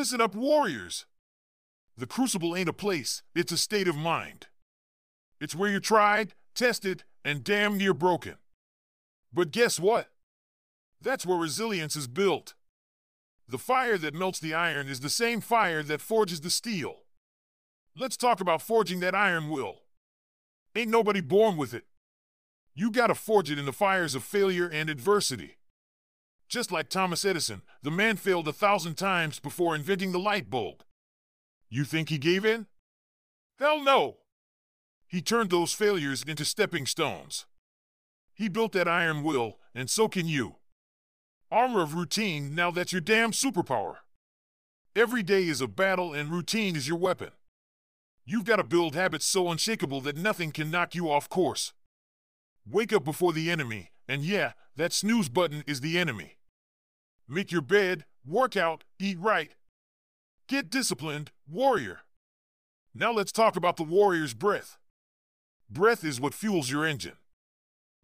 Listen up, warriors. The crucible ain't a place, it's a state of mind. It's where you're tried, tested, and damn near broken. But guess what? That's where resilience is built. The fire that melts the iron is the same fire that forges the steel. Let's talk about forging that iron will. Ain't nobody born with it. You gotta forge it in the fires of failure and adversity. Just like Thomas Edison, the man failed a thousand times before inventing the light bulb. You think he gave in? Hell no! He turned those failures into stepping stones. He built that iron will, and so can you. Armor of routine, now that's your damn superpower. Every day is a battle, and routine is your weapon. You've got to build habits so unshakable that nothing can knock you off course. Wake up before the enemy, and yeah, that snooze button is the enemy. Make your bed, work out, eat right. Get disciplined, warrior. Now let's talk about the warrior's breath. Breath is what fuels your engine.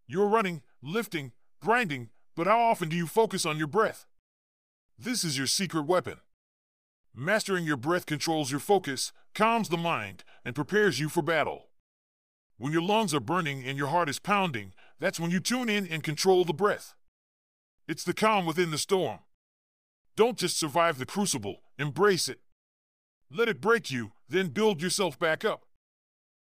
You're running, lifting, grinding, but how often do you focus on your breath? This is your secret weapon. Mastering your breath controls your focus, calms the mind, and prepares you for battle. When your lungs are burning and your heart is pounding, that's when you tune in and control the breath. It's the calm within the storm. Don't just survive the crucible, embrace it. Let it break you, then build yourself back up.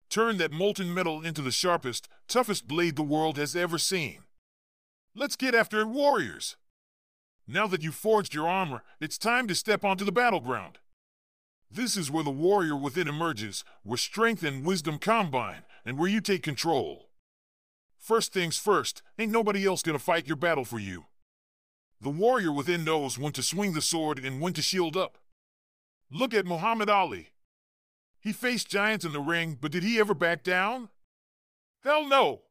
Turn that molten metal into the sharpest, toughest blade the world has ever seen. Let's get after it, warriors! Now that you've forged your armor, it's time to step onto the battleground. This is where the warrior within emerges, where strength and wisdom combine, and where you take control. First things first, ain't nobody else gonna fight your battle for you. The warrior within knows when to swing the sword and when to shield up. Look at Muhammad Ali. He faced giants in the ring, but did he ever back down? Hell no!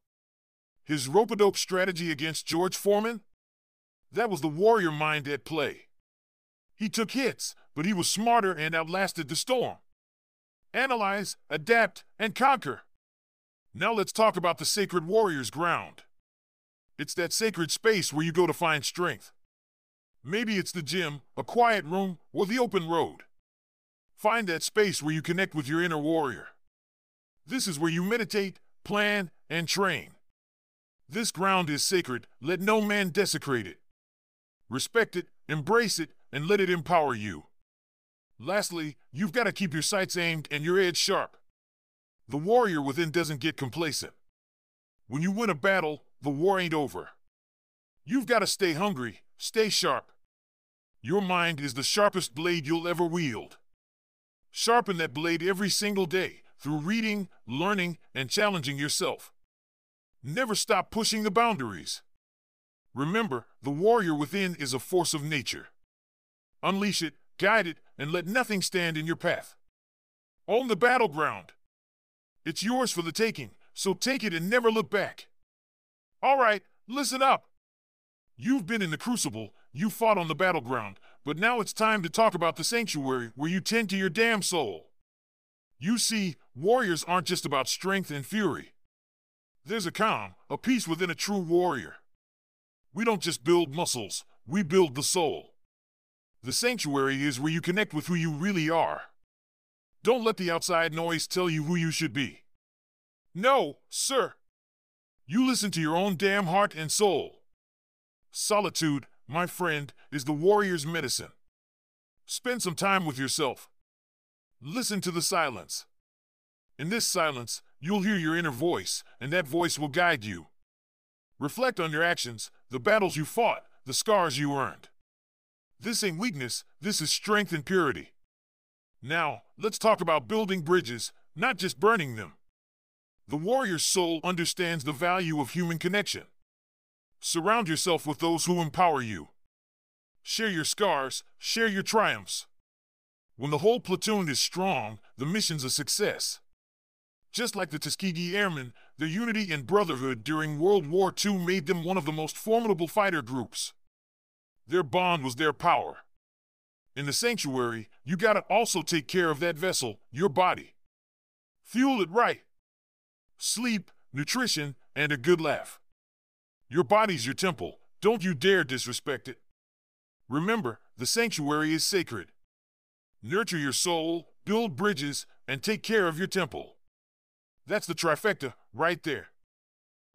His rope-a-dope strategy against George Foreman? That was the warrior mind at play. He took hits, but he was smarter and outlasted the storm. Analyze, adapt, and conquer. Now let's talk about the sacred warrior's ground. It's that sacred space where you go to find strength. Maybe it's the gym, a quiet room, or the open road. Find that space where you connect with your inner warrior. This is where you meditate, plan, and train. This ground is sacred, let no man desecrate it. Respect it, embrace it, and let it empower you. Lastly, you've got to keep your sights aimed and your edge sharp. The warrior within doesn't get complacent. When you win a battle, the war ain't over. You've got to stay hungry, stay sharp. Your mind is the sharpest blade you'll ever wield. Sharpen that blade every single day through reading, learning, and challenging yourself. Never stop pushing the boundaries. Remember, the warrior within is a force of nature. Unleash it, guide it, and let nothing stand in your path. Own the battleground. It's yours for the taking, so take it and never look back. All right, listen up. You've been in the crucible, you fought on the battleground, but now it's time to talk about the sanctuary where you tend to your damn soul. You see, warriors aren't just about strength and fury. There's a calm, a peace within a true warrior. We don't just build muscles, we build the soul. The sanctuary is where you connect with who you really are. Don't let the outside noise tell you who you should be. No, sir. You listen to your own damn heart and soul. Solitude, my friend, is the warrior's medicine. Spend some time with yourself. Listen to the silence. In this silence, you'll hear your inner voice, and that voice will guide you. Reflect on your actions, the battles you fought, the scars you earned. This ain't weakness, this is strength and purity. Now, let's talk about building bridges, not just burning them. The warrior's soul understands the value of human connection. Surround yourself with those who empower you. Share your scars, share your triumphs. When the whole platoon is strong, the mission's a success. Just like the Tuskegee Airmen, their unity and brotherhood during World War II made them one of the most formidable fighter groups. Their bond was their power. In the sanctuary, you gotta also take care of that vessel, your body. Fuel it right. Sleep, nutrition, and a good laugh. Your body's your temple. Don't you dare disrespect it. Remember, the sanctuary is sacred. Nurture your soul, build bridges, and take care of your temple. That's the trifecta, right there.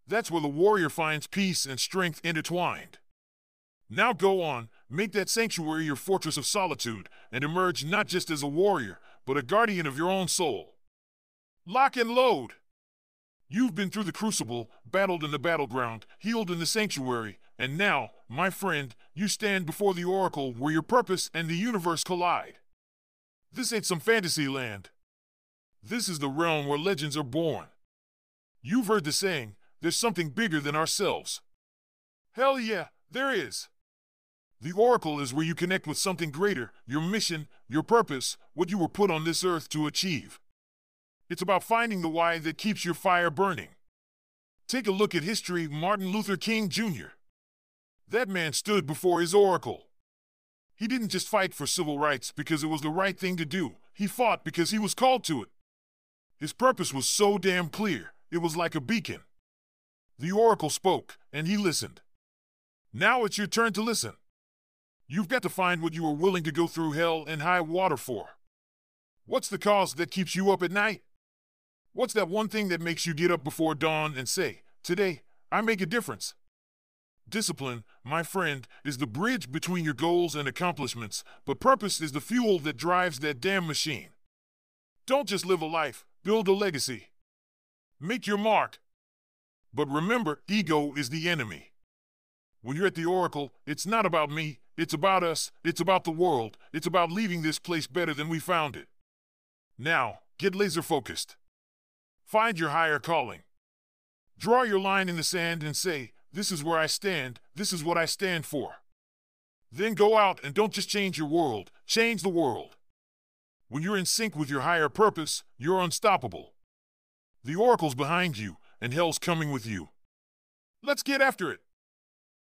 That's where the warrior finds peace and strength intertwined. Now go on, make that sanctuary your fortress of solitude, and emerge not just as a warrior, but a guardian of your own soul. Lock and load! You've been through the crucible, battled in the battleground, healed in the sanctuary, and now, my friend, you stand before the oracle where your purpose and the universe collide. This ain't some fantasy land. This is the realm where legends are born. You've heard the saying, there's something bigger than ourselves. Hell yeah, there is. The oracle is where you connect with something greater, your mission, your purpose, what you were put on this earth to achieve. It's about finding the why that keeps your fire burning. Take a look at history Martin Luther King Jr. That man stood before his oracle. He didn't just fight for civil rights because it was the right thing to do, he fought because he was called to it. His purpose was so damn clear, it was like a beacon. The oracle spoke, and he listened. Now it's your turn to listen. You've got to find what you are willing to go through hell and high water for. What's the cause that keeps you up at night? What's that one thing that makes you get up before dawn and say, Today, I make a difference? Discipline, my friend, is the bridge between your goals and accomplishments, but purpose is the fuel that drives that damn machine. Don't just live a life, build a legacy. Make your mark. But remember, ego is the enemy. When you're at the Oracle, it's not about me, it's about us, it's about the world, it's about leaving this place better than we found it. Now, get laser focused. Find your higher calling. Draw your line in the sand and say, This is where I stand, this is what I stand for. Then go out and don't just change your world, change the world. When you're in sync with your higher purpose, you're unstoppable. The oracle's behind you, and hell's coming with you. Let's get after it.